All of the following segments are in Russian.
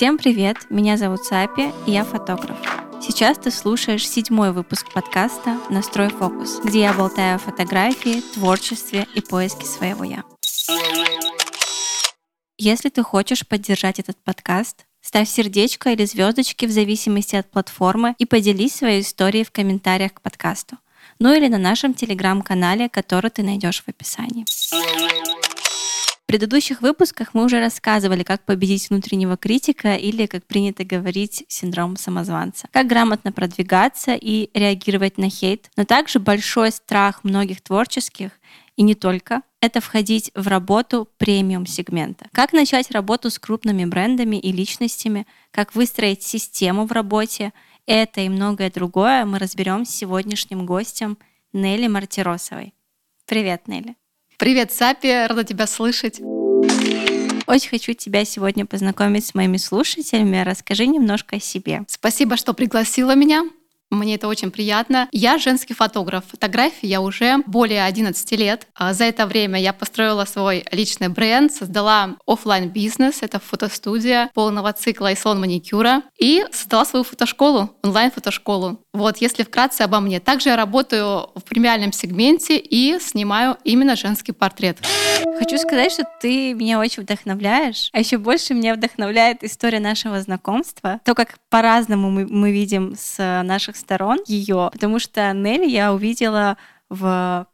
Всем привет, меня зовут Сапи, и я фотограф. Сейчас ты слушаешь седьмой выпуск подкаста «Настрой фокус», где я болтаю о фотографии, творчестве и поиске своего «я». Если ты хочешь поддержать этот подкаст, ставь сердечко или звездочки в зависимости от платформы и поделись своей историей в комментариях к подкасту, ну или на нашем телеграм-канале, который ты найдешь в описании предыдущих выпусках мы уже рассказывали, как победить внутреннего критика или, как принято говорить, синдром самозванца. Как грамотно продвигаться и реагировать на хейт. Но также большой страх многих творческих и не только, это входить в работу премиум сегмента. Как начать работу с крупными брендами и личностями, как выстроить систему в работе, это и многое другое мы разберем с сегодняшним гостем Нелли Мартиросовой. Привет, Нелли. Привет, Сапи, рада тебя слышать. Очень хочу тебя сегодня познакомить с моими слушателями. Расскажи немножко о себе. Спасибо, что пригласила меня. Мне это очень приятно. Я женский фотограф. Фотографии я уже более 11 лет. А за это время я построила свой личный бренд, создала офлайн бизнес это фотостудия полного цикла и салон маникюра, и создала свою фотошколу, онлайн-фотошколу. Вот, если вкратце обо мне. Также я работаю в премиальном сегменте и снимаю именно женский портрет. Хочу сказать, что ты меня очень вдохновляешь, а еще больше меня вдохновляет история нашего знакомства, то, как по-разному мы, мы видим с наших сторон ее, потому что Нелли я увидела в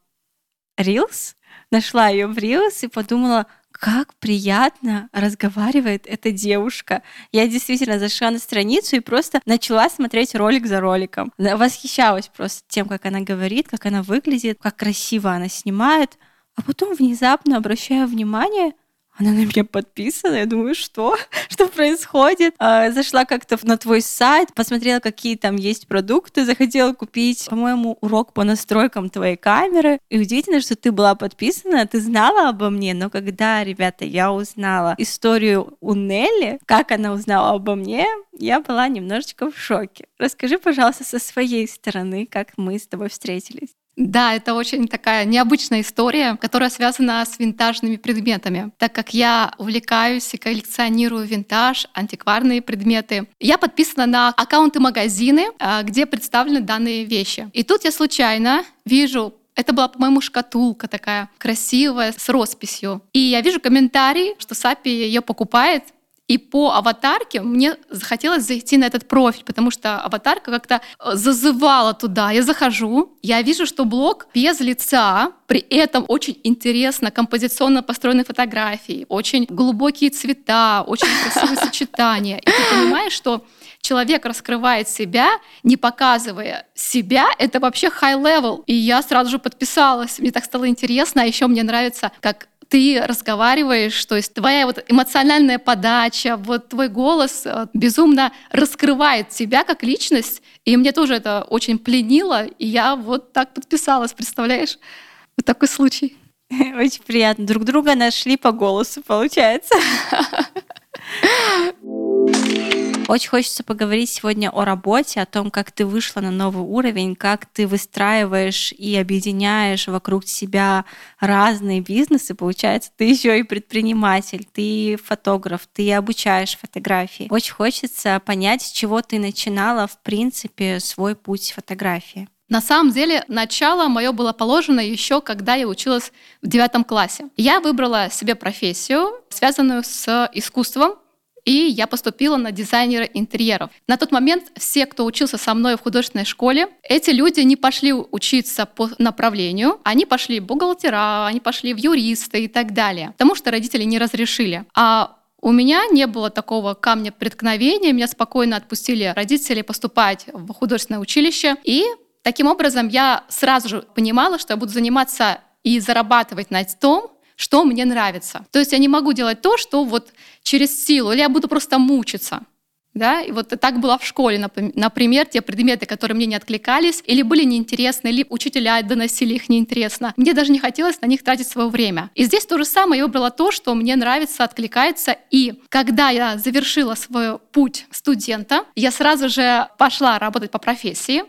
Reels, нашла ее в Reels и подумала, как приятно разговаривает эта девушка. Я действительно зашла на страницу и просто начала смотреть ролик за роликом. Восхищалась просто тем, как она говорит, как она выглядит, как красиво она снимает. А потом внезапно обращаю внимание — она на меня подписана, я думаю, что? Что происходит? А, зашла как-то на твой сайт, посмотрела, какие там есть продукты, захотела купить, по-моему, урок по настройкам твоей камеры. И удивительно, что ты была подписана, ты знала обо мне, но когда, ребята, я узнала историю у Нелли, как она узнала обо мне, я была немножечко в шоке. Расскажи, пожалуйста, со своей стороны, как мы с тобой встретились. Да, это очень такая необычная история, которая связана с винтажными предметами. Так как я увлекаюсь и коллекционирую винтаж, антикварные предметы, я подписана на аккаунты магазины, а, где представлены данные вещи. И тут я случайно вижу это была, по-моему, шкатулка такая красивая с росписью. И я вижу комментарий, что Сапи ее покупает, и по аватарке мне захотелось зайти на этот профиль, потому что аватарка как-то э, зазывала туда. Я захожу, я вижу, что блог без лица, при этом очень интересно композиционно построены фотографии, очень глубокие цвета, очень красивые сочетания. И ты понимаешь, что человек раскрывает себя, не показывая себя, это вообще high level. И я сразу же подписалась. Мне так стало интересно. А еще мне нравится, как ты разговариваешь, то есть твоя вот эмоциональная подача, вот твой голос э, безумно раскрывает тебя как личность, и мне тоже это очень пленило, и я вот так подписалась, представляешь? Вот такой случай. Очень приятно. Друг друга нашли по голосу, получается. Очень хочется поговорить сегодня о работе, о том, как ты вышла на новый уровень, как ты выстраиваешь и объединяешь вокруг себя разные бизнесы. Получается, ты еще и предприниматель, ты фотограф, ты обучаешь фотографии. Очень хочется понять, с чего ты начинала, в принципе, свой путь фотографии. На самом деле, начало мое было положено еще, когда я училась в девятом классе. Я выбрала себе профессию, связанную с искусством, и я поступила на дизайнера интерьеров. На тот момент все, кто учился со мной в художественной школе, эти люди не пошли учиться по направлению, они пошли в бухгалтера, они пошли в юристы и так далее, потому что родители не разрешили. А у меня не было такого камня преткновения, меня спокойно отпустили родители поступать в художественное училище, и таким образом я сразу же понимала, что я буду заниматься и зарабатывать на том, что мне нравится. То есть я не могу делать то, что вот через силу, или я буду просто мучиться. Да? И вот так было в школе, например, те предметы, которые мне не откликались, или были неинтересны, или учителя доносили их неинтересно. Мне даже не хотелось на них тратить свое время. И здесь то же самое, я выбрала то, что мне нравится, откликается. И когда я завершила свой путь студента, я сразу же пошла работать по профессии,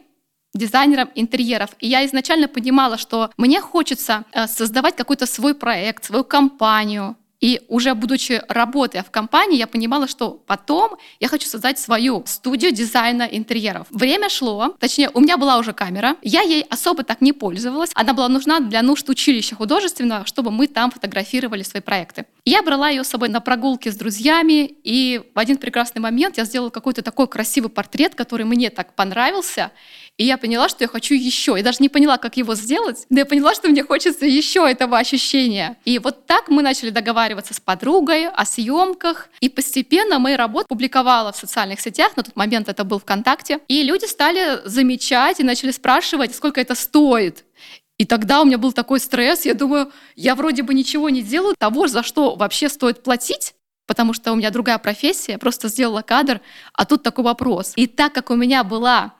дизайнером интерьеров. И я изначально понимала, что мне хочется э, создавать какой-то свой проект, свою компанию, И уже будучи работая в компании, я понимала, что потом я хочу создать свою студию дизайна интерьеров. Время шло, точнее, у меня была уже камера, я ей особо так не пользовалась. Она была нужна для нужд училища художественного, чтобы мы там фотографировали свои проекты. Я брала ее с собой на прогулки с друзьями, и в один прекрасный момент я сделала какой-то такой красивый портрет, который мне так понравился. И я поняла, что я хочу еще. Я даже не поняла, как его сделать, но я поняла, что мне хочется еще этого ощущения. И вот так мы начали договариваться с подругой о съемках. И постепенно мои работы публиковала в социальных сетях. На тот момент это был ВКонтакте. И люди стали замечать и начали спрашивать, сколько это стоит. И тогда у меня был такой стресс. Я думаю, я вроде бы ничего не делаю того, за что вообще стоит платить, потому что у меня другая профессия, просто сделала кадр, а тут такой вопрос. И так как у меня была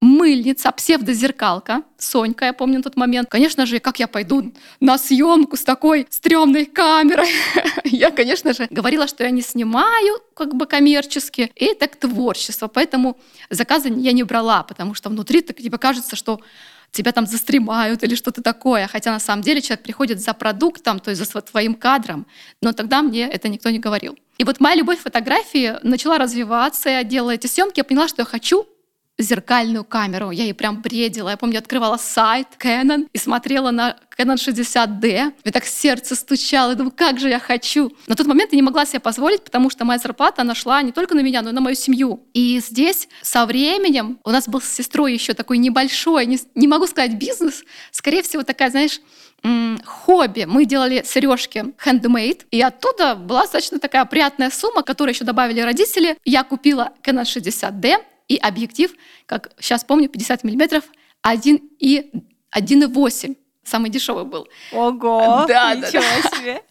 мыльница, псевдозеркалка, Сонька, я помню тот момент. Конечно же, как я пойду на съемку с такой стрёмной камерой? я, конечно же, говорила, что я не снимаю как бы коммерчески, и это творчество. Поэтому заказы я не брала, потому что внутри так тебе кажется, что тебя там застремают или что-то такое. Хотя на самом деле человек приходит за продуктом, то есть за твоим кадром. Но тогда мне это никто не говорил. И вот моя любовь к фотографии начала развиваться. Я делала эти съемки, я поняла, что я хочу зеркальную камеру. Я ей прям бредила. Я помню, открывала сайт Canon и смотрела на Canon 60D. И так сердце стучало. Я думаю, как же я хочу. На тот момент я не могла себе позволить, потому что моя зарплата, она шла не только на меня, но и на мою семью. И здесь со временем у нас был с сестрой еще такой небольшой, не, не могу сказать бизнес, скорее всего такая, знаешь, хобби. Мы делали сережки handmade, и оттуда была достаточно такая приятная сумма, которую еще добавили родители. Я купила Canon 60D, и объектив, как сейчас помню, 50 миллиметров, 1 и 1,8 самый дешевый был. Ого, да, ничего да, себе.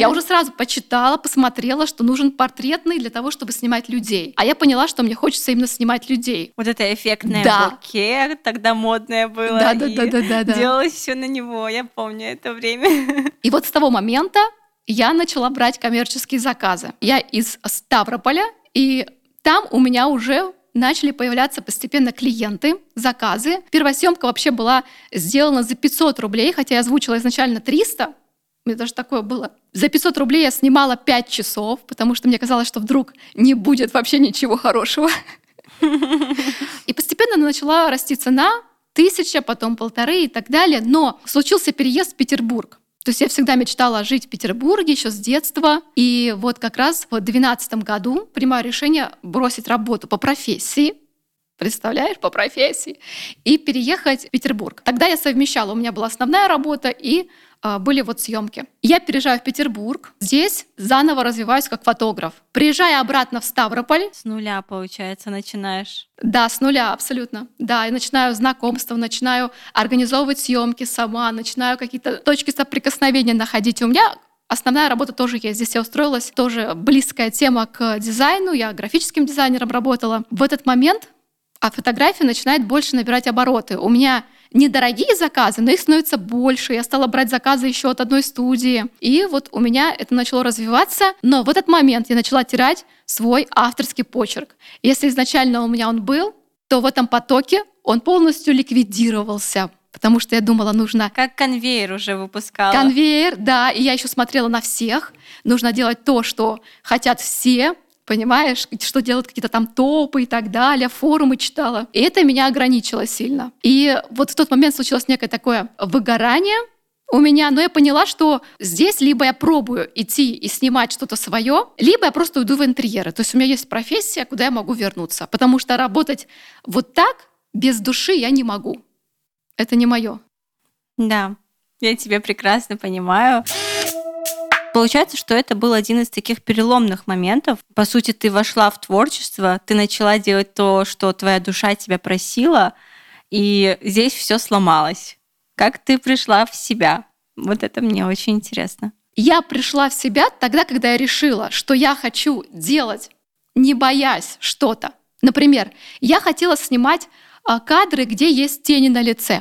Я уже сразу почитала, посмотрела, что нужен портретный для того, чтобы снимать людей. А я поняла, что мне хочется именно снимать людей. Вот это эффектное да. буке, тогда модное было. Да, да, да, да, да, да. Делалось все на него, я помню это время. И вот с того момента я начала брать коммерческие заказы. Я из Ставрополя, и там у меня уже начали появляться постепенно клиенты, заказы. Первая съемка вообще была сделана за 500 рублей, хотя я озвучила изначально 300. У меня даже такое было. За 500 рублей я снимала 5 часов, потому что мне казалось, что вдруг не будет вообще ничего хорошего. И постепенно начала расти цена, тысяча, потом полторы и так далее. Но случился переезд в Петербург. То есть я всегда мечтала жить в Петербурге еще с детства. И вот как раз в 2012 году принимаю решение бросить работу по профессии, представляешь, по профессии, и переехать в Петербург. Тогда я совмещала, у меня была основная работа и были вот съемки. Я переезжаю в Петербург, здесь заново развиваюсь как фотограф. Приезжая обратно в Ставрополь. С нуля, получается, начинаешь. Да, с нуля, абсолютно. Да, и начинаю знакомства, начинаю организовывать съемки сама, начинаю какие-то точки соприкосновения находить. У меня Основная работа тоже есть. Здесь я устроилась, тоже близкая тема к дизайну. Я графическим дизайнером работала. В этот момент а фотография начинает больше набирать обороты. У меня недорогие заказы, но их становится больше. Я стала брать заказы еще от одной студии. И вот у меня это начало развиваться. Но в этот момент я начала терять свой авторский почерк. Если изначально у меня он был, то в этом потоке он полностью ликвидировался, потому что я думала, нужно... Как конвейер уже выпускала. Конвейер, да, и я еще смотрела на всех. Нужно делать то, что хотят все, понимаешь, что делают какие-то там топы и так далее, форумы читала. И это меня ограничило сильно. И вот в тот момент случилось некое такое выгорание, у меня, но я поняла, что здесь либо я пробую идти и снимать что-то свое, либо я просто уйду в интерьеры. То есть у меня есть профессия, куда я могу вернуться. Потому что работать вот так, без души, я не могу. Это не мое. Да, я тебя прекрасно понимаю. Получается, что это был один из таких переломных моментов. По сути, ты вошла в творчество, ты начала делать то, что твоя душа тебя просила, и здесь все сломалось. Как ты пришла в себя? Вот это мне очень интересно. Я пришла в себя тогда, когда я решила, что я хочу делать, не боясь что-то. Например, я хотела снимать а, кадры, где есть тени на лице,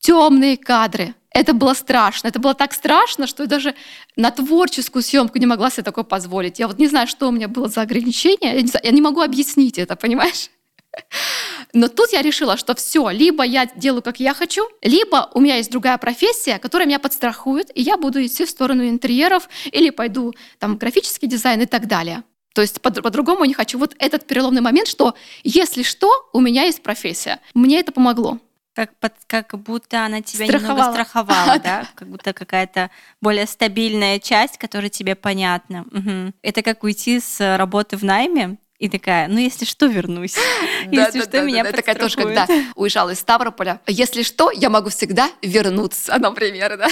темные кадры, это было страшно. Это было так страшно, что я даже на творческую съемку не могла себе такое позволить. Я вот не знаю, что у меня было за ограничение. Я не, знаю, я не могу объяснить это, понимаешь? Но тут я решила, что все, либо я делаю, как я хочу, либо у меня есть другая профессия, которая меня подстрахует, и я буду идти в сторону интерьеров, или пойду там графический дизайн и так далее. То есть по- по-другому не хочу. Вот этот переломный момент, что если что, у меня есть профессия. Мне это помогло. Как, под, как будто она тебя Страховала. немного страховала, да? Как будто какая-то более стабильная часть, которая тебе понятна. Мгм. Это как уйти с работы в найме и такая, ну если что, вернусь. Если что, меня Это такая тоже, когда уезжала из Ставрополя. Если что, я могу всегда вернуться, например, да.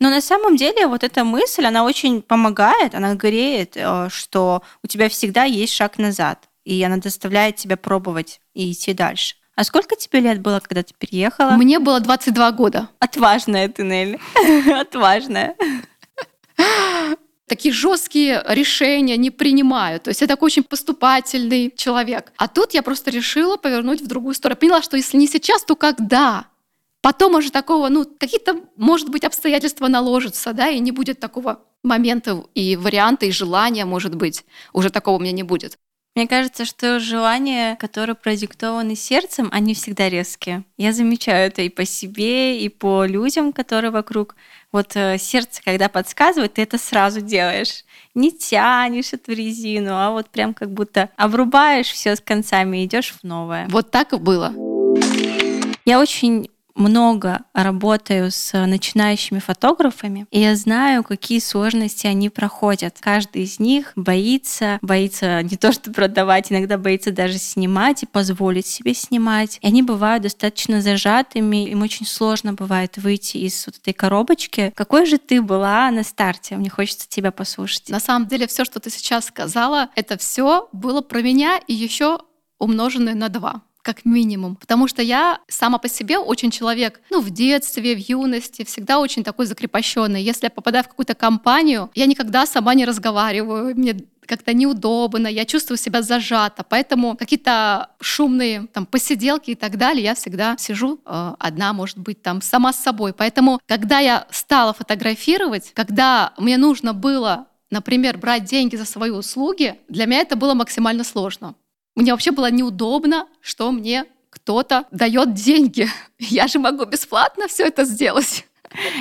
Но на самом деле вот эта мысль, она очень помогает, она греет, э, что у тебя всегда есть шаг назад, и она заставляет тебя пробовать и идти дальше. А сколько тебе лет было, когда ты переехала? Мне было 22 года. Отважная ты, Нелли. Отважная. такие жесткие решения не принимаю. То есть я такой очень поступательный человек. А тут я просто решила повернуть в другую сторону. Поняла, что если не сейчас, то когда? Потом уже такого, ну, какие-то, может быть, обстоятельства наложатся, да, и не будет такого момента и варианта, и желания, может быть, уже такого у меня не будет. Мне кажется, что желания, которые продиктованы сердцем, они всегда резкие. Я замечаю это и по себе, и по людям, которые вокруг. Вот э, сердце, когда подсказывает, ты это сразу делаешь. Не тянешь эту резину, а вот прям как будто обрубаешь все с концами и идешь в новое. Вот так и было. Я очень много работаю с начинающими фотографами, и я знаю, какие сложности они проходят. Каждый из них боится, боится не то что продавать, иногда боится даже снимать и позволить себе снимать. И они бывают достаточно зажатыми, им очень сложно бывает выйти из вот этой коробочки. Какой же ты была на старте? Мне хочется тебя послушать. На самом деле, все, что ты сейчас сказала, это все было про меня и еще умноженное на два как минимум. Потому что я сама по себе очень человек, ну, в детстве, в юности, всегда очень такой закрепощенный. Если я попадаю в какую-то компанию, я никогда сама не разговариваю, мне как-то неудобно, я чувствую себя зажата, поэтому какие-то шумные там посиделки и так далее, я всегда сижу э, одна, может быть, там сама с собой. Поэтому, когда я стала фотографировать, когда мне нужно было, например, брать деньги за свои услуги, для меня это было максимально сложно. Мне вообще было неудобно, что мне кто-то дает деньги. Я же могу бесплатно все это сделать.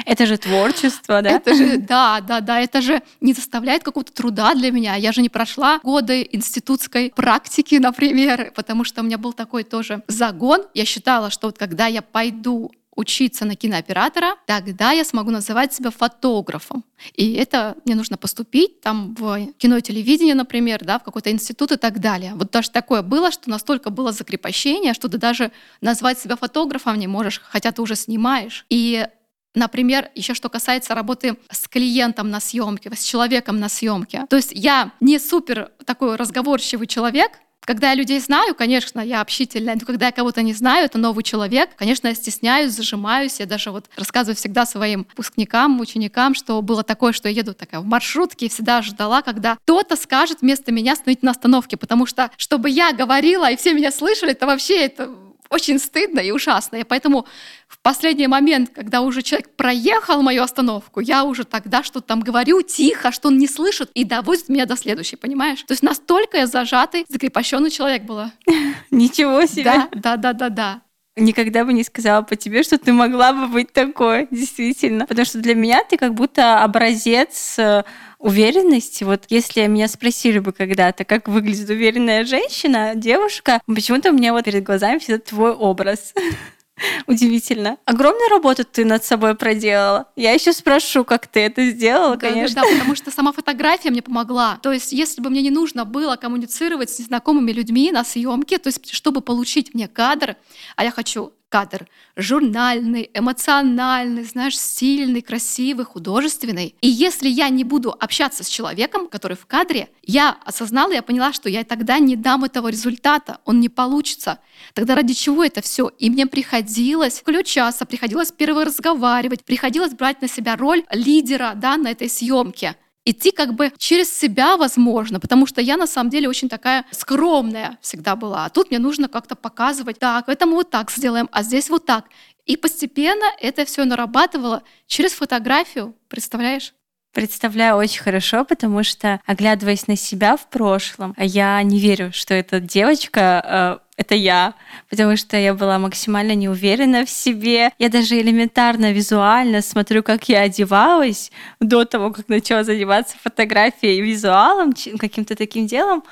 Это же творчество, да? Это же, да, да, да, это же не заставляет какого-то труда для меня. Я же не прошла годы институтской практики, например, потому что у меня был такой тоже загон. Я считала, что вот когда я пойду учиться на кинооператора, тогда я смогу называть себя фотографом. И это мне нужно поступить там в кино и телевидение, например, да, в какой-то институт и так далее. Вот даже такое было, что настолько было закрепощение, что ты даже назвать себя фотографом не можешь, хотя ты уже снимаешь. И Например, еще что касается работы с клиентом на съемке, с человеком на съемке. То есть я не супер такой разговорчивый человек, когда я людей знаю, конечно, я общительная, но когда я кого-то не знаю, это новый человек, конечно, я стесняюсь, зажимаюсь. Я даже вот рассказываю всегда своим выпускникам, ученикам, что было такое, что я еду такая в маршрутке и всегда ждала, когда кто-то скажет вместо меня остановить на остановке, потому что, чтобы я говорила и все меня слышали, это вообще это очень стыдно и ужасно. И поэтому в последний момент, когда уже человек проехал мою остановку, я уже тогда что-то там говорю тихо, что он не слышит, и доводит меня до следующей, понимаешь? То есть настолько я зажатый, закрепощенный человек была. Ничего себе. Да, да, да, да, да. Никогда бы не сказала по тебе, что ты могла бы быть такой, действительно. Потому что для меня ты как будто образец э, уверенности. Вот если меня спросили бы когда-то, как выглядит уверенная женщина, девушка, почему-то у меня вот перед глазами всегда твой образ. Удивительно. Огромную работу ты над собой проделала. Я еще спрошу, как ты это сделала, Да, конечно. Да, да, потому что сама фотография мне помогла. То есть, если бы мне не нужно было коммуницировать с незнакомыми людьми на съемке, то есть, чтобы получить мне кадр, а я хочу кадр журнальный, эмоциональный, знаешь, стильный, красивый, художественный. И если я не буду общаться с человеком, который в кадре, я осознала, я поняла, что я тогда не дам этого результата, он не получится. Тогда ради чего это все? И мне приходилось включаться, приходилось первый разговаривать, приходилось брать на себя роль лидера да, на этой съемке идти как бы через себя, возможно, потому что я на самом деле очень такая скромная всегда была. А тут мне нужно как-то показывать, так, это мы вот так сделаем, а здесь вот так. И постепенно это все нарабатывало через фотографию, представляешь? Представляю очень хорошо, потому что, оглядываясь на себя в прошлом, я не верю, что эта девочка э, это я, потому что я была максимально неуверена в себе. Я даже элементарно визуально смотрю, как я одевалась до того, как начала заниматься фотографией и визуалом, каким-то таким делом.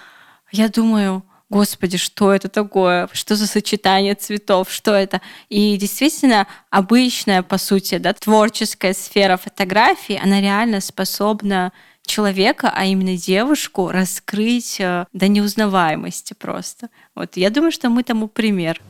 Я думаю, господи, что это такое, что за сочетание цветов, что это. И действительно, обычная, по сути, да, творческая сфера фотографии, она реально способна человека, а именно девушку, раскрыть э, до неузнаваемости просто. Вот я думаю, что мы тому пример.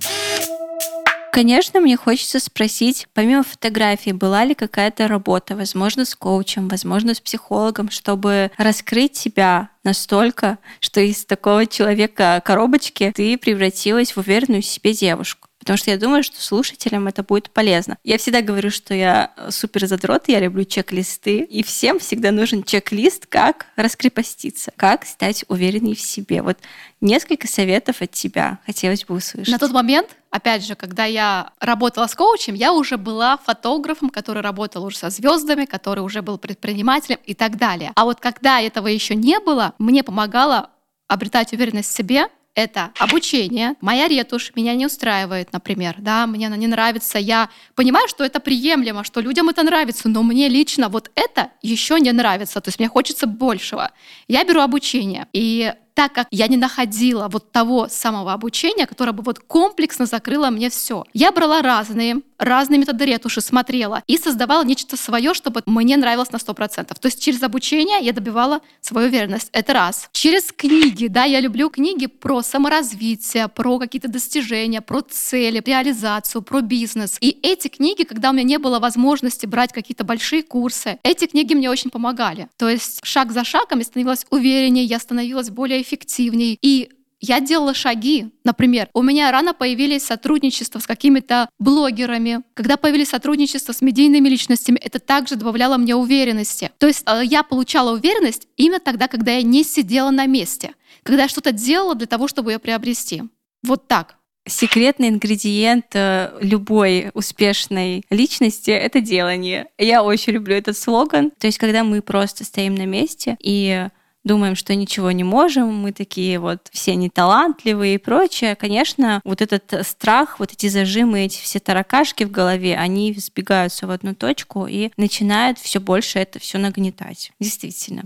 Конечно, мне хочется спросить, помимо фотографии, была ли какая-то работа, возможно, с коучем, возможно, с психологом, чтобы раскрыть себя настолько, что из такого человека коробочки ты превратилась в уверенную в себе девушку. Потому что я думаю, что слушателям это будет полезно. Я всегда говорю, что я супер задрот, я люблю чек-листы, и всем всегда нужен чек-лист, как раскрепоститься, как стать уверенней в себе. Вот несколько советов от тебя хотелось бы услышать. На тот момент, опять же, когда я работала с коучем, я уже была фотографом, который работал уже со звездами, который уже был предпринимателем и так далее. А вот когда этого еще не было, мне помогало обретать уверенность в себе это обучение. Моя ретушь меня не устраивает, например, да, мне она не нравится. Я понимаю, что это приемлемо, что людям это нравится, но мне лично вот это еще не нравится. То есть мне хочется большего. Я беру обучение. И так как я не находила вот того самого обучения, которое бы вот комплексно закрыло мне все. Я брала разные, разные методы ретуши, смотрела и создавала нечто свое, чтобы мне нравилось на 100%. То есть через обучение я добивала свою уверенность. Это раз. Через книги, да, я люблю книги про саморазвитие, про какие-то достижения, про цели, реализацию, про бизнес. И эти книги, когда у меня не было возможности брать какие-то большие курсы, эти книги мне очень помогали. То есть шаг за шагом я становилась увереннее, я становилась более эффективней. И я делала шаги. Например, у меня рано появились сотрудничества с какими-то блогерами. Когда появились сотрудничества с медийными личностями, это также добавляло мне уверенности. То есть э, я получала уверенность именно тогда, когда я не сидела на месте, когда я что-то делала для того, чтобы ее приобрести. Вот так. Секретный ингредиент э, любой успешной личности — это делание. Я очень люблю этот слоган. То есть, когда мы просто стоим на месте и думаем, что ничего не можем, мы такие вот все неталантливые и прочее, конечно, вот этот страх, вот эти зажимы, эти все таракашки в голове, они сбегаются в одну точку и начинают все больше это все нагнетать. Действительно.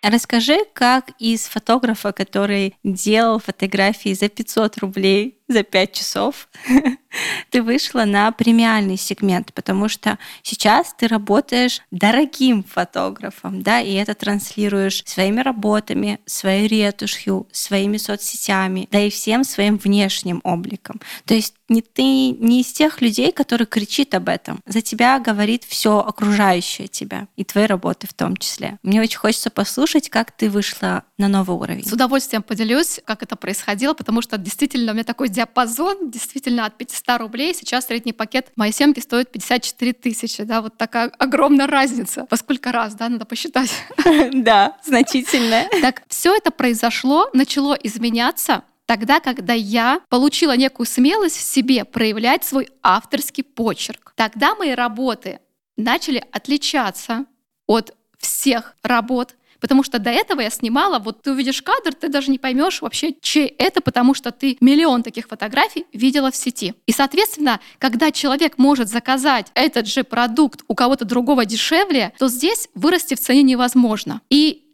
Расскажи, как из фотографа, который делал фотографии за 500 рублей за 5 часов, ты вышла на премиальный сегмент, потому что сейчас ты работаешь дорогим фотографом, да, и это транслируешь своими работами, своей ретушью, своими соцсетями, да и всем своим внешним обликом. То есть не ты не из тех людей, которые кричит об этом. За тебя говорит все окружающее тебя и твои работы в том числе. Мне очень хочется послушать, как ты вышла на новый уровень. С удовольствием поделюсь, как это происходило, потому что действительно у меня такой диапазон, действительно от 500 рублей. Сейчас средний пакет моей съемки стоит 54 тысячи, да, вот такая огромная разница. Во сколько раз, да, надо посчитать. Да, значительная. Так, все это произошло, начало изменяться тогда, когда я получила некую смелость в себе проявлять свой авторский почерк. Тогда мои работы начали отличаться от всех работ, Потому что до этого я снимала, вот ты увидишь кадр, ты даже не поймешь вообще, чей это, потому что ты миллион таких фотографий видела в сети. И, соответственно, когда человек может заказать этот же продукт у кого-то другого дешевле, то здесь вырасти в цене невозможно. И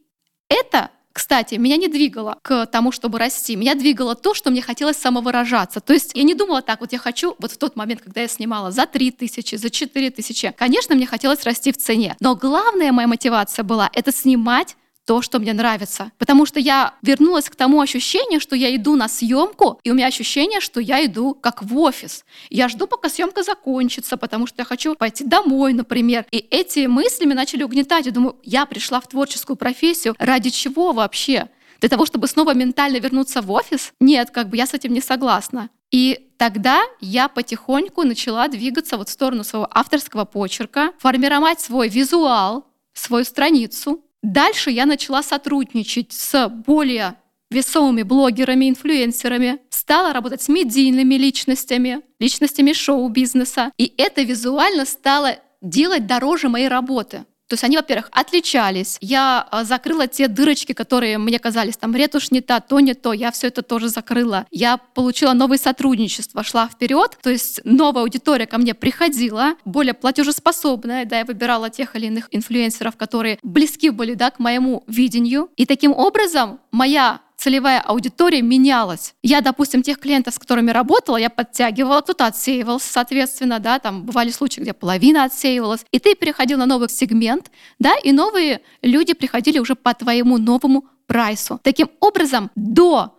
это кстати, меня не двигало к тому, чтобы расти. Меня двигало то, что мне хотелось самовыражаться. То есть я не думала так, вот я хочу, вот в тот момент, когда я снимала за 3 тысячи, за 4 тысячи, конечно, мне хотелось расти в цене. Но главная моя мотивация была — это снимать то, что мне нравится. Потому что я вернулась к тому ощущению, что я иду на съемку, и у меня ощущение, что я иду как в офис. Я жду, пока съемка закончится, потому что я хочу пойти домой, например. И эти мысли меня начали угнетать. Я думаю, я пришла в творческую профессию. Ради чего вообще? Для того, чтобы снова ментально вернуться в офис? Нет, как бы я с этим не согласна. И тогда я потихоньку начала двигаться вот в сторону своего авторского почерка, формировать свой визуал, свою страницу, Дальше я начала сотрудничать с более весомыми блогерами, инфлюенсерами, стала работать с медийными личностями, личностями шоу-бизнеса. И это визуально стало делать дороже моей работы. То есть они, во-первых, отличались. Я а, закрыла те дырочки, которые мне казались там ретушь не та, то не то. Я все это тоже закрыла. Я получила новые сотрудничества, шла вперед. То есть новая аудитория ко мне приходила, более платежеспособная. Да, я выбирала тех или иных инфлюенсеров, которые близки были да, к моему видению. И таким образом моя целевая аудитория менялась. Я, допустим, тех клиентов, с которыми работала, я подтягивала, кто-то отсеивался, соответственно, да, там бывали случаи, где половина отсеивалась, и ты переходил на новый сегмент, да, и новые люди приходили уже по твоему новому прайсу. Таким образом, до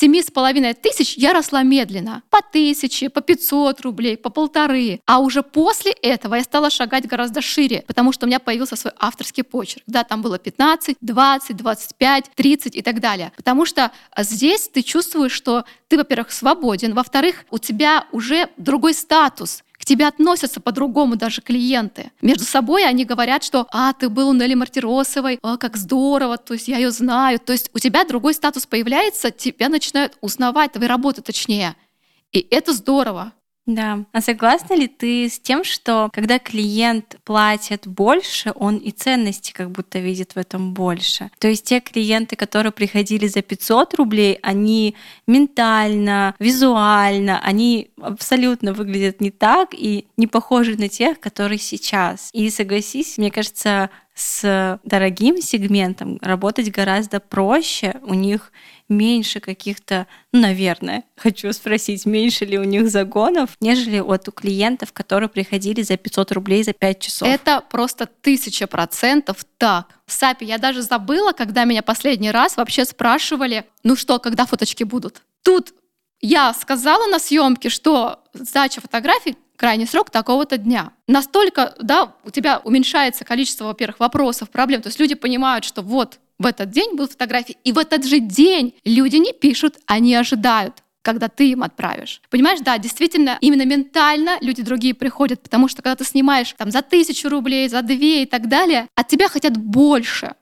семи с половиной тысяч я росла медленно. По тысяче, по 500 рублей, по полторы. А уже после этого я стала шагать гораздо шире, потому что у меня появился свой авторский почерк. Да, там было 15, 20, 25, 30 и так далее. Потому что здесь ты чувствуешь, что ты, во-первых, свободен, во-вторых, у тебя уже другой статус к тебе относятся по-другому даже клиенты. Между собой они говорят, что «А, ты был у Нелли Мартиросовой, а, как здорово, то есть я ее знаю». То есть у тебя другой статус появляется, тебя начинают узнавать, твои работы точнее. И это здорово. Да. А согласна ли ты с тем, что когда клиент платит больше, он и ценности как будто видит в этом больше? То есть те клиенты, которые приходили за 500 рублей, они ментально, визуально, они абсолютно выглядят не так и не похожи на тех, которые сейчас. И согласись, мне кажется, с дорогим сегментом работать гораздо проще. У них меньше каких-то, наверное, хочу спросить, меньше ли у них загонов, нежели вот у клиентов, которые приходили за 500 рублей за 5 часов. Это просто тысяча процентов так. Сапи, я даже забыла, когда меня последний раз вообще спрашивали, ну что, когда фоточки будут? Тут я сказала на съемке, что сдача фотографий крайний срок такого-то дня. Настолько, да, у тебя уменьшается количество, во-первых, вопросов, проблем. То есть люди понимают, что вот в этот день будут фотографии. И в этот же день люди не пишут, они ожидают когда ты им отправишь. Понимаешь, да, действительно, именно ментально люди другие приходят, потому что когда ты снимаешь там за тысячу рублей, за две и так далее, от тебя хотят больше.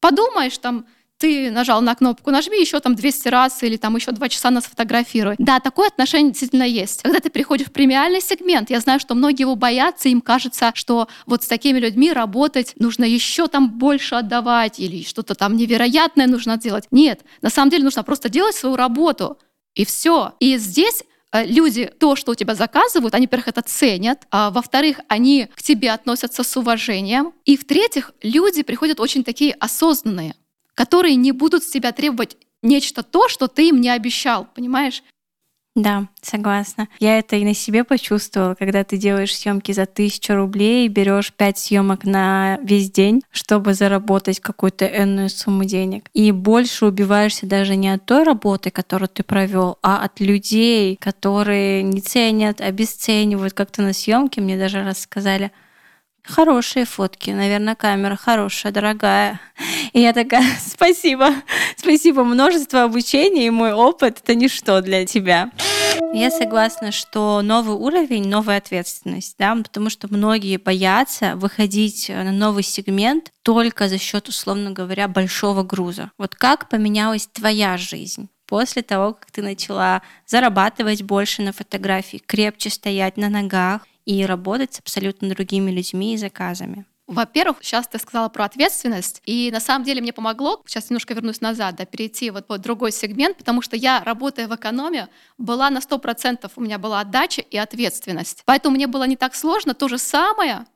Подумаешь, там, ты нажал на кнопку, нажми еще там 200 раз или там еще 2 часа нас фотографируй. Да, такое отношение действительно есть. Когда ты приходишь в премиальный сегмент, я знаю, что многие его боятся, им кажется, что вот с такими людьми работать нужно еще там больше отдавать или что-то там невероятное нужно делать. Нет, на самом деле нужно просто делать свою работу. И все. И здесь э, люди то, что у тебя заказывают, они, во-первых, это ценят, а во-вторых, они к тебе относятся с уважением, и в-третьих, люди приходят очень такие осознанные которые не будут с тебя требовать нечто то, что ты им не обещал, понимаешь? Да, согласна. Я это и на себе почувствовала, когда ты делаешь съемки за тысячу рублей, берешь пять съемок на весь день, чтобы заработать какую-то энную сумму денег. И больше убиваешься даже не от той работы, которую ты провел, а от людей, которые не ценят, обесценивают. Как-то на съемке мне даже рассказали, Хорошие фотки, наверное, камера хорошая, дорогая. И я такая, спасибо, спасибо, множество обучения и мой опыт — это ничто для тебя. Я согласна, что новый уровень, новая ответственность, да, потому что многие боятся выходить на новый сегмент только за счет, условно говоря, большого груза. Вот как поменялась твоя жизнь? после того, как ты начала зарабатывать больше на фотографии, крепче стоять на ногах, и работать с абсолютно другими людьми и заказами. Во-первых, сейчас ты сказала про ответственность, и на самом деле мне помогло, сейчас немножко вернусь назад, да, перейти вот в другой сегмент, потому что я, работая в экономе, была на 100%, у меня была отдача и ответственность. Поэтому мне было не так сложно то же самое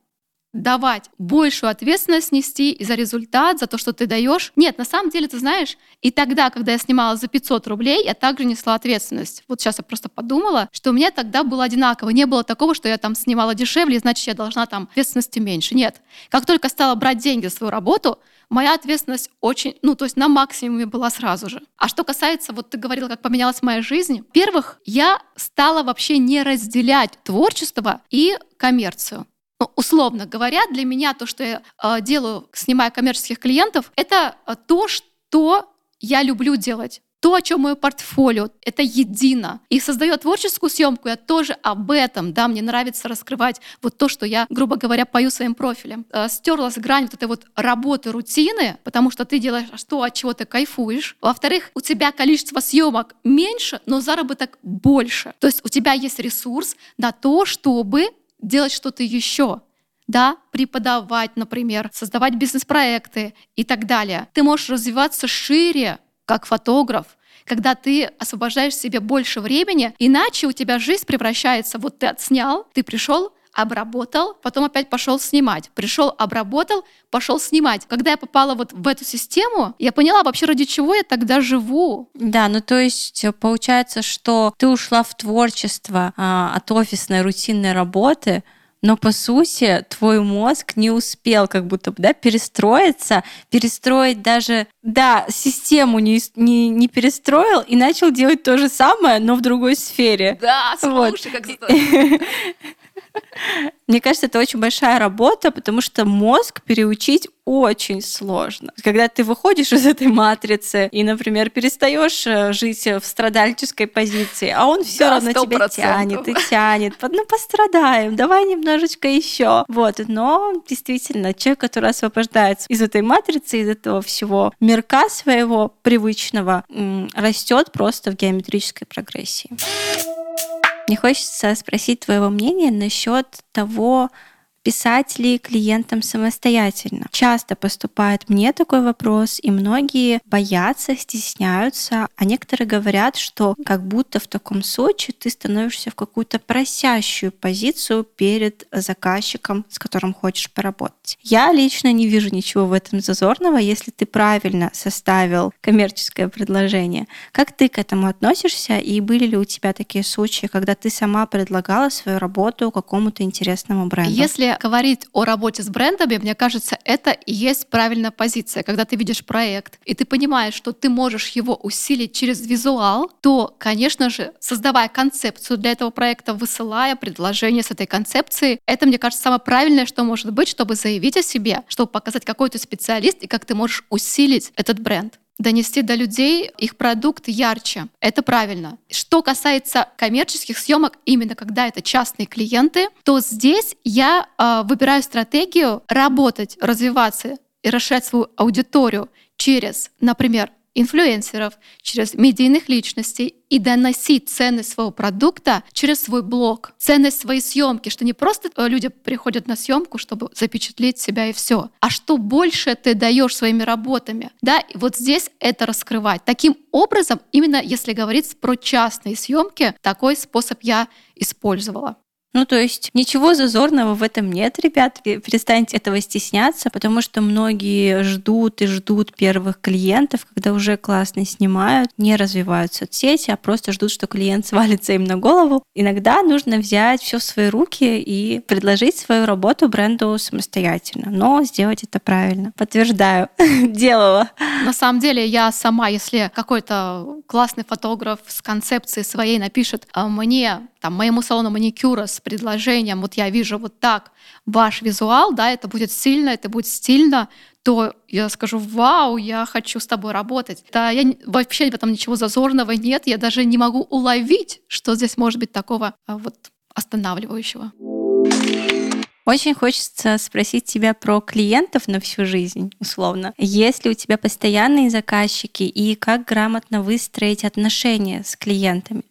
давать большую ответственность нести и за результат, за то, что ты даешь. Нет, на самом деле, ты знаешь, и тогда, когда я снимала за 500 рублей, я также несла ответственность. Вот сейчас я просто подумала, что у меня тогда было одинаково. Не было такого, что я там снимала дешевле, значит, я должна там ответственности меньше. Нет. Как только стала брать деньги за свою работу, моя ответственность очень, ну, то есть на максимуме была сразу же. А что касается, вот ты говорила, как поменялась моя жизнь. Во-первых, я стала вообще не разделять творчество и коммерцию. Ну, условно говоря, для меня то, что я э, делаю, снимая коммерческих клиентов, это э, то, что я люблю делать. То, о чем мое портфолио, это едино. И создаю творческую съемку, я тоже об этом, да, мне нравится раскрывать вот то, что я, грубо говоря, пою своим профилем. Э, стерлась грань вот этой вот работы, рутины, потому что ты делаешь то, от чего ты кайфуешь. Во-вторых, у тебя количество съемок меньше, но заработок больше. То есть у тебя есть ресурс на то, чтобы делать что-то еще. да, преподавать, например, создавать бизнес-проекты и так далее. Ты можешь развиваться шире, как фотограф, когда ты освобождаешь себе больше времени, иначе у тебя жизнь превращается, вот ты отснял, ты пришел, обработал, потом опять пошел снимать. Пришел, обработал, пошел снимать. Когда я попала вот в эту систему, я поняла вообще, ради чего я тогда живу. Да, ну то есть э, получается, что ты ушла в творчество а, от офисной рутинной работы, но по сути твой мозг не успел как будто бы да, перестроиться, перестроить даже, да, систему не, не, не перестроил и начал делать то же самое, но в другой сфере. Да, слушай, вот. как здорово. Мне кажется, это очень большая работа, потому что мозг переучить очень сложно. Когда ты выходишь из этой матрицы и, например, перестаешь э, жить в страдальческой позиции, а он все да, равно 100%. тебя тянет и тянет. Ну, пострадаем, давай немножечко еще. Вот, но действительно, человек, который освобождается из этой матрицы, из этого всего мирка своего привычного, растет просто в геометрической прогрессии. Мне хочется спросить твоего мнения насчет того, писать ли клиентам самостоятельно. Часто поступает мне такой вопрос, и многие боятся, стесняются, а некоторые говорят, что как будто в таком случае ты становишься в какую-то просящую позицию перед заказчиком, с которым хочешь поработать. Я лично не вижу ничего в этом зазорного, если ты правильно составил коммерческое предложение. Как ты к этому относишься, и были ли у тебя такие случаи, когда ты сама предлагала свою работу какому-то интересному бренду? Если говорить о работе с брендами, мне кажется, это и есть правильная позиция. Когда ты видишь проект, и ты понимаешь, что ты можешь его усилить через визуал, то, конечно же, создавая концепцию для этого проекта, высылая предложение с этой концепцией, это, мне кажется, самое правильное, что может быть, чтобы заявить о себе, чтобы показать, какой ты специалист и как ты можешь усилить этот бренд донести до людей их продукт ярче. Это правильно. Что касается коммерческих съемок, именно когда это частные клиенты, то здесь я э, выбираю стратегию работать, развиваться и расширять свою аудиторию через, например, инфлюенсеров, через медийных личностей и доносить ценность своего продукта через свой блог, ценность своей съемки, что не просто э, люди приходят на съемку, чтобы запечатлеть себя и все, а что больше ты даешь своими работами. Да, и вот здесь это раскрывать. Таким образом, именно если говорить про частные съемки, такой способ я использовала. Ну, то есть ничего зазорного в этом нет, ребят. Перестаньте этого стесняться, потому что многие ждут и ждут первых клиентов, когда уже классно снимают, не развивают соцсети, а просто ждут, что клиент свалится им на голову. Иногда нужно взять все в свои руки и предложить свою работу бренду самостоятельно, но сделать это правильно. Подтверждаю, делала. На самом деле я сама, если какой-то классный фотограф с концепцией своей напишет «А мне там, моему салону маникюра с предложением, вот я вижу вот так ваш визуал, да, это будет сильно, это будет стильно, то я скажу, вау, я хочу с тобой работать. Да, я вообще в этом ничего зазорного нет, я даже не могу уловить, что здесь может быть такого а, вот останавливающего. Очень хочется спросить тебя про клиентов на всю жизнь, условно. Есть ли у тебя постоянные заказчики и как грамотно выстроить отношения с клиентами?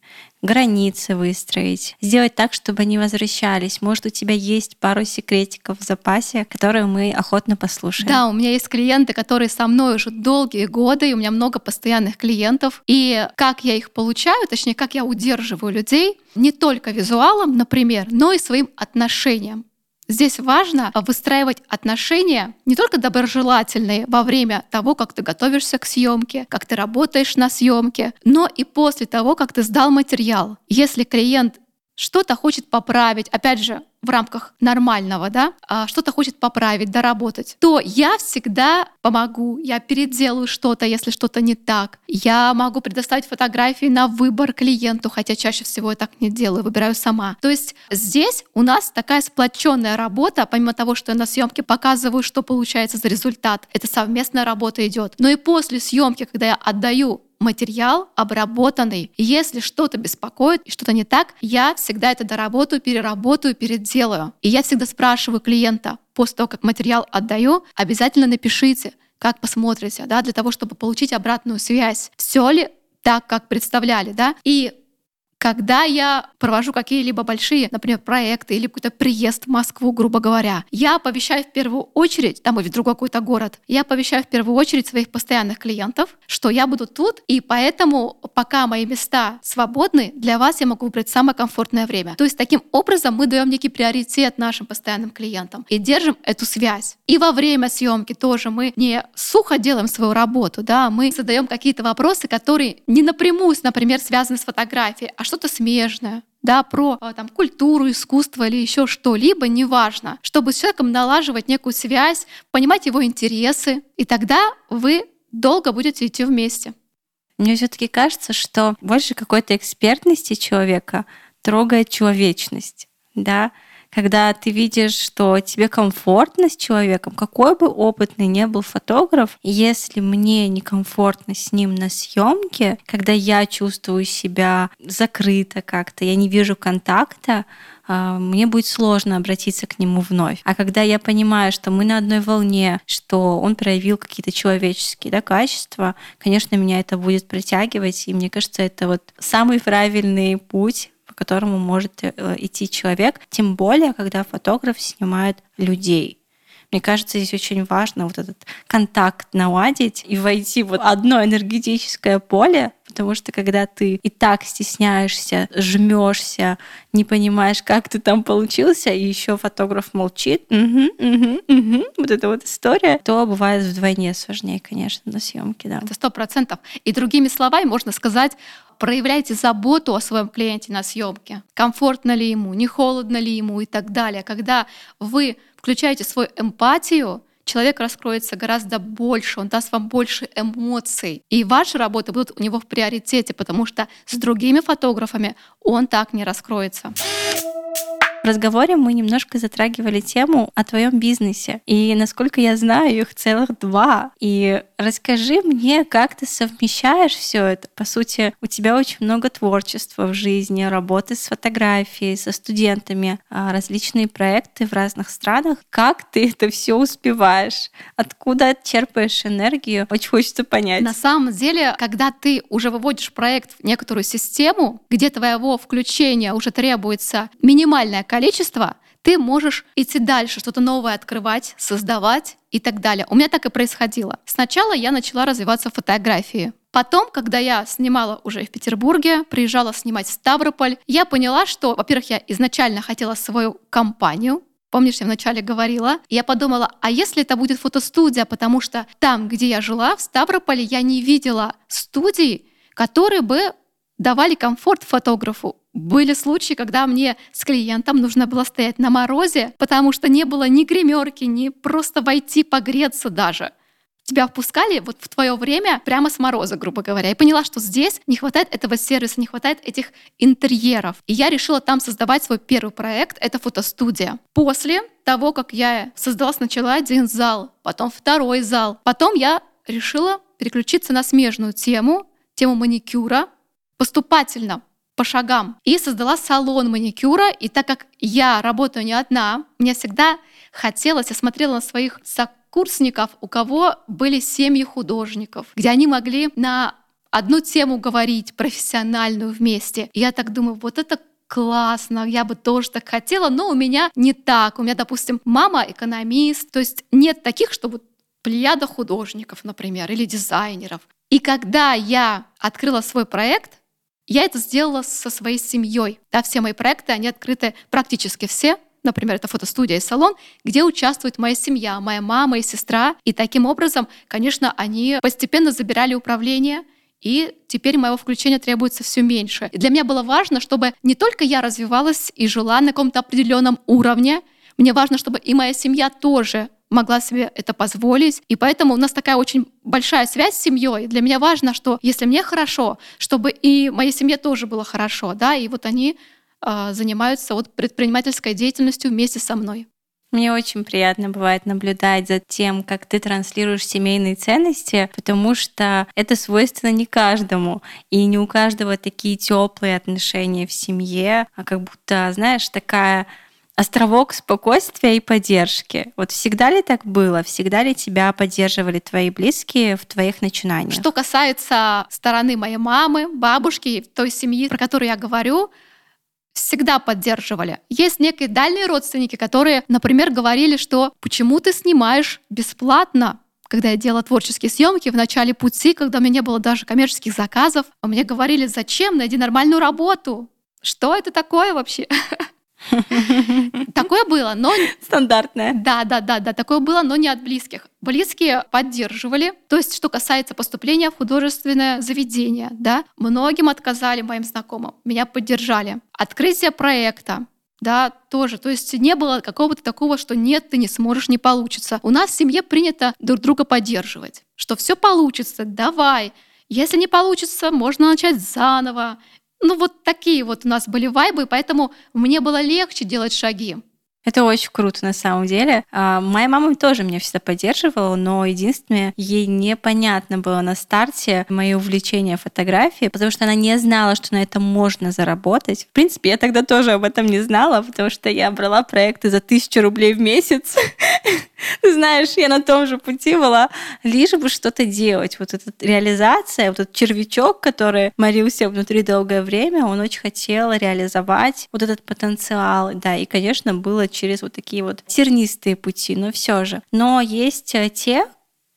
Границы выстроить, сделать так, чтобы они возвращались. Может, у тебя есть пару секретиков в запасе, которые мы охотно послушаем. Да, у меня есть клиенты, которые со мной уже долгие годы, и у меня много постоянных клиентов. И как я их получаю, точнее, как я удерживаю людей, не только визуалом, например, но и своим отношением. Здесь важно выстраивать отношения не только доброжелательные во время того, как ты готовишься к съемке, как ты работаешь на съемке, но и после того, как ты сдал материал. Если клиент что-то хочет поправить, опять же, в рамках нормального, да, а что-то хочет поправить, доработать, то я всегда помогу, я переделаю что-то, если что-то не так. Я могу предоставить фотографии на выбор клиенту, хотя чаще всего я так не делаю, выбираю сама. То есть здесь у нас такая сплоченная работа, помимо того, что я на съемке показываю, что получается за результат, это совместная работа идет. Но и после съемки, когда я отдаю материал обработанный. Если что-то беспокоит что-то не так, я всегда это доработаю, переработаю, переделаю. И я всегда спрашиваю клиента, после того, как материал отдаю, обязательно напишите, как посмотрите, да, для того, чтобы получить обратную связь. Все ли так, как представляли, да? И Когда я провожу какие-либо большие, например, проекты или какой-то приезд в Москву, грубо говоря, я оповещаю в первую очередь, там или в другой какой-то город, я оповещаю в первую очередь своих постоянных клиентов, что я буду тут, и поэтому пока мои места свободны, для вас я могу выбрать самое комфортное время. То есть таким образом мы даем некий приоритет нашим постоянным клиентам и держим эту связь. И во время съемки тоже мы не сухо делаем свою работу, да, мы задаем какие-то вопросы, которые не напрямую, например, связаны с фотографией, а что-то смежное да, про а, там, культуру, искусство или еще что-либо, неважно, чтобы с человеком налаживать некую связь, понимать его интересы, и тогда вы долго будете идти вместе. Мне все-таки кажется, что больше какой-то экспертности человека трогает человечность, да, когда ты видишь, что тебе комфортно с человеком, какой бы опытный не был фотограф, если мне некомфортно с ним на съемке, когда я чувствую себя закрыто как-то, я не вижу контакта, а, мне будет сложно обратиться к нему вновь. А когда я понимаю, что мы на одной волне, что он проявил какие-то человеческие да, качества, конечно, меня это будет притягивать, и мне кажется, это вот самый правильный путь по которому может э, идти человек, тем более, когда фотограф снимает людей. Мне кажется, здесь очень важно вот этот контакт наладить и войти в одно энергетическое поле, потому что когда ты и так стесняешься, жмешься, не понимаешь, как ты там получился, и еще фотограф молчит, угу, угу, угу, вот эта вот история, то бывает вдвойне сложнее, конечно, на съемке, да. Это сто процентов. И другими словами можно сказать, проявляйте заботу о своем клиенте на съемке. Комфортно ли ему, не холодно ли ему и так далее. Когда вы включаете свою эмпатию, человек раскроется гораздо больше, он даст вам больше эмоций. И ваши работы будут у него в приоритете, потому что с другими фотографами он так не раскроется. В разговоре мы немножко затрагивали тему о твоем бизнесе. И насколько я знаю, их целых два. И расскажи мне, как ты совмещаешь все это. По сути, у тебя очень много творчества в жизни, работы с фотографией, со студентами, а, различные проекты в разных странах. Как ты это все успеваешь? Откуда черпаешь энергию? Очень хочется понять. На самом деле, когда ты уже выводишь проект в некоторую систему, где твоего включения уже требуется минимальное количество, ты можешь идти дальше, что-то новое открывать, создавать и так далее. У меня так и происходило. Сначала я начала развиваться в фотографии. Потом, когда я снимала уже в Петербурге, приезжала снимать в Ставрополь, я поняла, что, во-первых, я изначально хотела свою компанию, Помнишь, я вначале говорила? Я подумала, а если это будет фотостудия, потому что там, где я жила, в Ставрополе, я не видела студий, которые бы давали комфорт фотографу. Были случаи, когда мне с клиентом нужно было стоять на морозе, потому что не было ни гримерки, ни просто войти погреться даже. Тебя впускали вот в твое время прямо с мороза, грубо говоря. Я поняла, что здесь не хватает этого сервиса, не хватает этих интерьеров. И я решила там создавать свой первый проект. Это фотостудия. После того, как я создала сначала один зал, потом второй зал, потом я решила переключиться на смежную тему, тему маникюра, поступательно по шагам. И создала салон маникюра. И так как я работаю не одна, мне всегда хотелось, я смотрела на своих сокурсников, у кого были семьи художников, где они могли на одну тему говорить профессиональную вместе. И я так думаю, вот это классно, я бы тоже так хотела, но у меня не так. У меня, допустим, мама экономист, то есть нет таких, чтобы плеяда художников, например, или дизайнеров. И когда я открыла свой проект, я это сделала со своей семьей. Да, все мои проекты, они открыты практически все. Например, это фотостудия и салон, где участвует моя семья, моя мама и сестра. И таким образом, конечно, они постепенно забирали управление, и теперь моего включения требуется все меньше. И для меня было важно, чтобы не только я развивалась и жила на каком-то определенном уровне, мне важно, чтобы и моя семья тоже могла себе это позволить. И поэтому у нас такая очень большая связь с семьей. Для меня важно, что если мне хорошо, чтобы и моей семье тоже было хорошо, да, и вот они э, занимаются вот предпринимательской деятельностью вместе со мной. Мне очень приятно бывает наблюдать за тем, как ты транслируешь семейные ценности, потому что это свойственно не каждому. И не у каждого такие теплые отношения в семье, а как будто, знаешь, такая островок спокойствия и поддержки. Вот всегда ли так было? Всегда ли тебя поддерживали твои близкие в твоих начинаниях? Что касается стороны моей мамы, бабушки, той семьи, про которую я говорю, всегда поддерживали. Есть некие дальние родственники, которые, например, говорили, что почему ты снимаешь бесплатно? Когда я делала творческие съемки в начале пути, когда у меня не было даже коммерческих заказов, а мне говорили, зачем, найди нормальную работу. Что это такое вообще? Такое было, но... Стандартное. Да, да, да, да, такое было, но не от близких. Близкие поддерживали. То есть, что касается поступления в художественное заведение, да, многим отказали моим знакомым, меня поддержали. Открытие проекта, да, тоже. То есть не было какого-то такого, что нет, ты не сможешь, не получится. У нас в семье принято друг друга поддерживать, что все получится, давай. Если не получится, можно начать заново. Ну вот такие вот у нас были вайбы, поэтому мне было легче делать шаги. Это очень круто на самом деле. А, моя мама тоже меня всегда поддерживала, но единственное, ей непонятно было на старте мое увлечение фотографией, потому что она не знала, что на этом можно заработать. В принципе, я тогда тоже об этом не знала, потому что я брала проекты за тысячу рублей в месяц. Знаешь, я на том же пути была, лишь бы что-то делать. Вот эта реализация, вот этот червячок, который морился внутри долгое время, он очень хотел реализовать вот этот потенциал. Да, и, конечно, было через вот такие вот тернистые пути, но все же. Но есть э, те,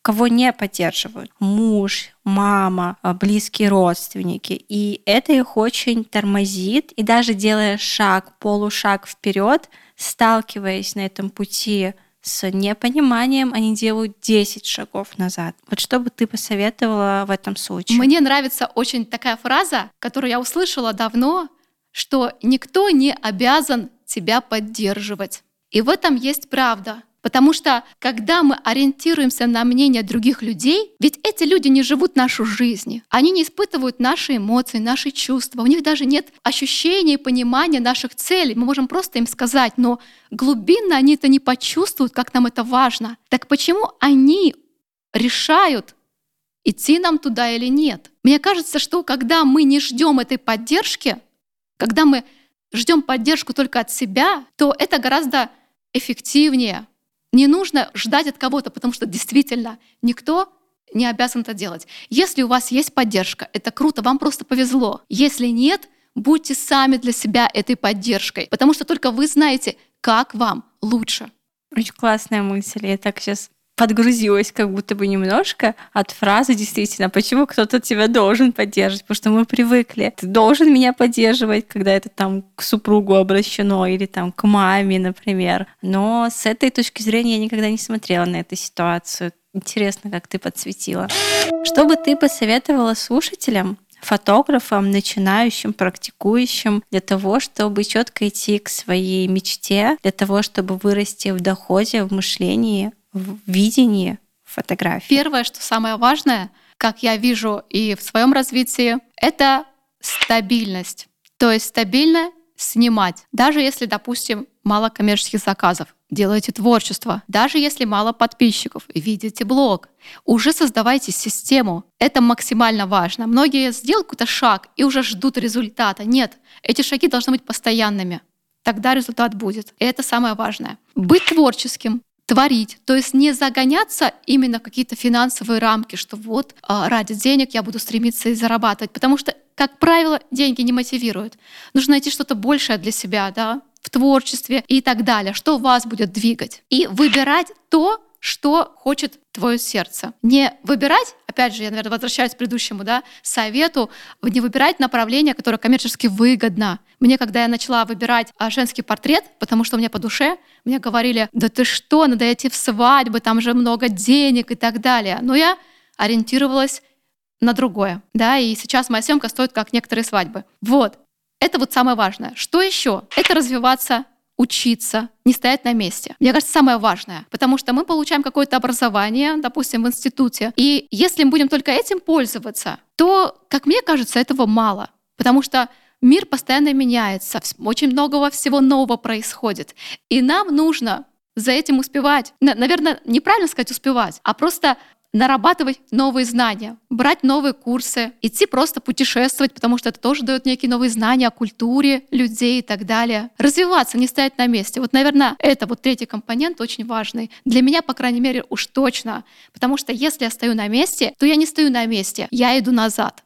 кого не поддерживают. Муж, мама, э, близкие родственники. И это их очень тормозит. И даже делая шаг, полушаг вперед, сталкиваясь на этом пути с непониманием, они делают 10 шагов назад. Вот что бы ты посоветовала в этом случае? Мне нравится очень такая фраза, которую я услышала давно, что никто не обязан тебя поддерживать. И в этом есть правда. Потому что когда мы ориентируемся на мнение других людей, ведь эти люди не живут нашу жизнь, они не испытывают наши эмоции, наши чувства, у них даже нет ощущения и понимания наших целей. Мы можем просто им сказать, но глубинно они это не почувствуют, как нам это важно. Так почему они решают, идти нам туда или нет? Мне кажется, что когда мы не ждем этой поддержки, когда мы ждем поддержку только от себя, то это гораздо эффективнее. Не нужно ждать от кого-то, потому что действительно никто не обязан это делать. Если у вас есть поддержка, это круто, вам просто повезло. Если нет, будьте сами для себя этой поддержкой, потому что только вы знаете, как вам лучше. Очень классная мысль. Я так сейчас подгрузилась как будто бы немножко от фразы действительно, почему кто-то тебя должен поддерживать, потому что мы привыкли. Ты должен меня поддерживать, когда это там к супругу обращено или там к маме, например. Но с этой точки зрения я никогда не смотрела на эту ситуацию. Интересно, как ты подсветила. Что бы ты посоветовала слушателям, фотографам, начинающим, практикующим, для того, чтобы четко идти к своей мечте, для того, чтобы вырасти в доходе, в мышлении, в видении фотографии? Первое, что самое важное, как я вижу и в своем развитии, это стабильность. То есть стабильно снимать. Даже если, допустим, мало коммерческих заказов, делаете творчество. Даже если мало подписчиков, видите блог, уже создавайте систему. Это максимально важно. Многие сделают какой-то шаг и уже ждут результата. Нет, эти шаги должны быть постоянными. Тогда результат будет. И это самое важное. Быть творческим, творить, то есть не загоняться именно в какие-то финансовые рамки, что вот а, ради денег я буду стремиться и зарабатывать, потому что, как правило, деньги не мотивируют. Нужно найти что-то большее для себя, да, в творчестве и так далее, что вас будет двигать. И выбирать то, что хочет твое сердце. Не выбирать, опять же, я, наверное, возвращаюсь к предыдущему да, совету, не выбирать направление, которое коммерчески выгодно. Мне, когда я начала выбирать а, женский портрет, потому что мне по душе, мне говорили, да ты что, надо идти в свадьбы, там же много денег и так далее. Но я ориентировалась на другое, да, и сейчас моя съемка стоит как некоторые свадьбы. Вот, это вот самое важное. Что еще? Это развиваться учиться, не стоять на месте. Мне кажется, самое важное, потому что мы получаем какое-то образование, допустим, в институте, и если мы будем только этим пользоваться, то, как мне кажется, этого мало, потому что мир постоянно меняется, очень многого всего нового происходит, и нам нужно за этим успевать. Наверное, неправильно сказать успевать, а просто нарабатывать новые знания, брать новые курсы, идти просто путешествовать, потому что это тоже дает некие новые знания о культуре людей и так далее. Развиваться, не стоять на месте. Вот, наверное, это вот третий компонент очень важный. Для меня, по крайней мере, уж точно. Потому что если я стою на месте, то я не стою на месте, я иду назад.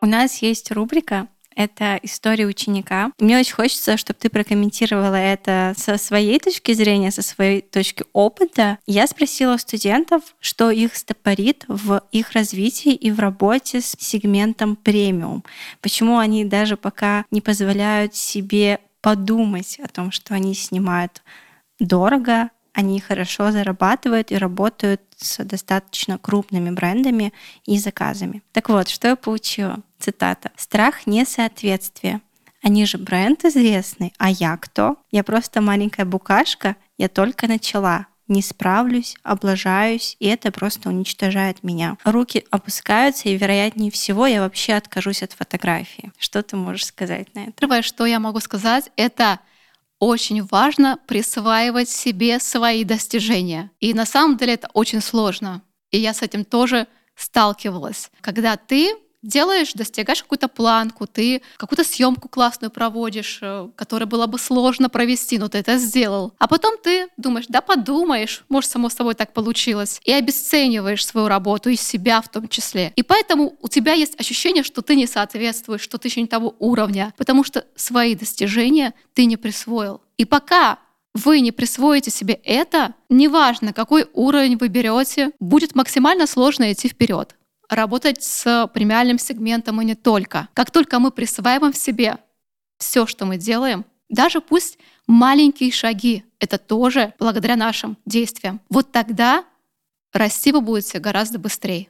У нас есть рубрика это история ученика. Мне очень хочется, чтобы ты прокомментировала это со своей точки зрения, со своей точки опыта. Я спросила студентов, что их стопорит в их развитии и в работе с сегментом премиум. Почему они даже пока не позволяют себе подумать о том, что они снимают дорого, они хорошо зарабатывают и работают с достаточно крупными брендами и заказами. Так вот, что я получила? Цитата. «Страх несоответствия. Они же бренд известный, а я кто? Я просто маленькая букашка, я только начала не справлюсь, облажаюсь, и это просто уничтожает меня. Руки опускаются, и вероятнее всего я вообще откажусь от фотографии. Что ты можешь сказать на это? Первое, что я могу сказать, это очень важно присваивать себе свои достижения. И на самом деле это очень сложно. И я с этим тоже сталкивалась. Когда ты делаешь, достигаешь какую-то планку, ты какую-то съемку классную проводишь, э, которую было бы сложно провести, но ты это сделал. А потом ты думаешь, да подумаешь, может, само собой так получилось. И обесцениваешь свою работу и себя в том числе. И поэтому у тебя есть ощущение, что ты не соответствуешь, что ты еще не того уровня, потому что свои достижения ты не присвоил. И пока вы не присвоите себе это, неважно, какой уровень вы берете, будет максимально сложно идти вперед работать с премиальным сегментом и не только. Как только мы присваиваем в себе все, что мы делаем, даже пусть маленькие шаги, это тоже благодаря нашим действиям, вот тогда расти вы будете гораздо быстрее.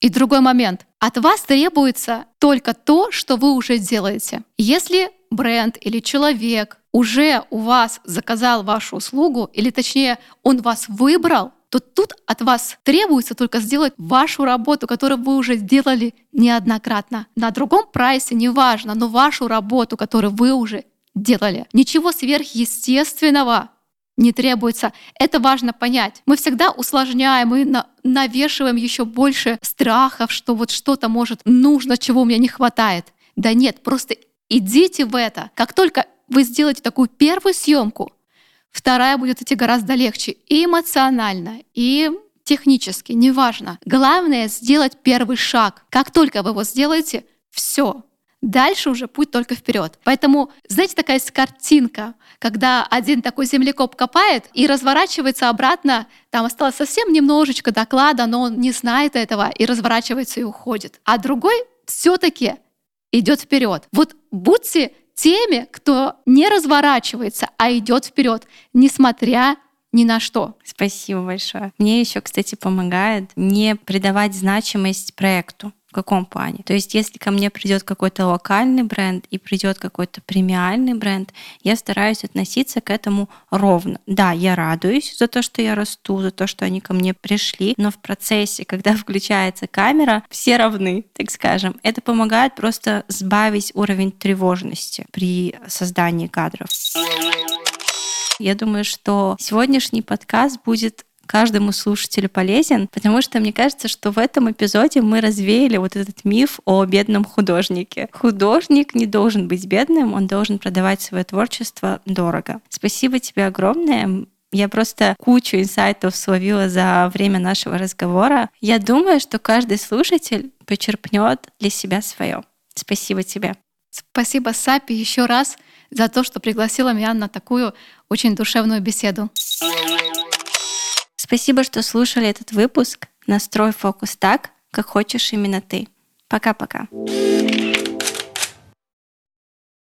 И другой момент. От вас требуется только то, что вы уже делаете. Если бренд или человек уже у вас заказал вашу услугу, или точнее он вас выбрал, то тут от вас требуется только сделать вашу работу, которую вы уже сделали неоднократно. На другом прайсе неважно, но вашу работу, которую вы уже делали. Ничего сверхъестественного не требуется. Это важно понять. Мы всегда усложняем и на, навешиваем еще больше страхов, что вот что-то может нужно, чего у меня не хватает. Да нет, просто идите в это. Как только вы сделаете такую первую съемку, Вторая будет идти гораздо легче и эмоционально, и технически, неважно. Главное сделать первый шаг. Как только вы его сделаете, все. Дальше уже путь только вперед. Поэтому, знаете, такая есть картинка, когда один такой землекоп копает и разворачивается обратно, там осталось совсем немножечко доклада, но он не знает этого и разворачивается и уходит. А другой все-таки идет вперед. Вот будьте теми, кто не разворачивается, а идет вперед, несмотря ни на что. Спасибо большое. Мне еще, кстати, помогает не придавать значимость проекту каком плане? То есть, если ко мне придет какой-то локальный бренд и придет какой-то премиальный бренд, я стараюсь относиться к этому ровно. Да, я радуюсь за то, что я расту, за то, что они ко мне пришли, но в процессе, когда включается камера, все равны, так скажем. Это помогает просто сбавить уровень тревожности при создании кадров. Я думаю, что сегодняшний подкаст будет каждому слушателю полезен, потому что мне кажется, что в этом эпизоде мы развеяли вот этот миф о бедном художнике. Художник не должен быть бедным, он должен продавать свое творчество дорого. Спасибо тебе огромное. Я просто кучу инсайтов словила за время нашего разговора. Я думаю, что каждый слушатель почерпнет для себя свое. Спасибо тебе. Спасибо, Сапи, еще раз за то, что пригласила меня на такую очень душевную беседу. Спасибо, что слушали этот выпуск. Настрой фокус так, как хочешь именно ты. Пока-пока. thank you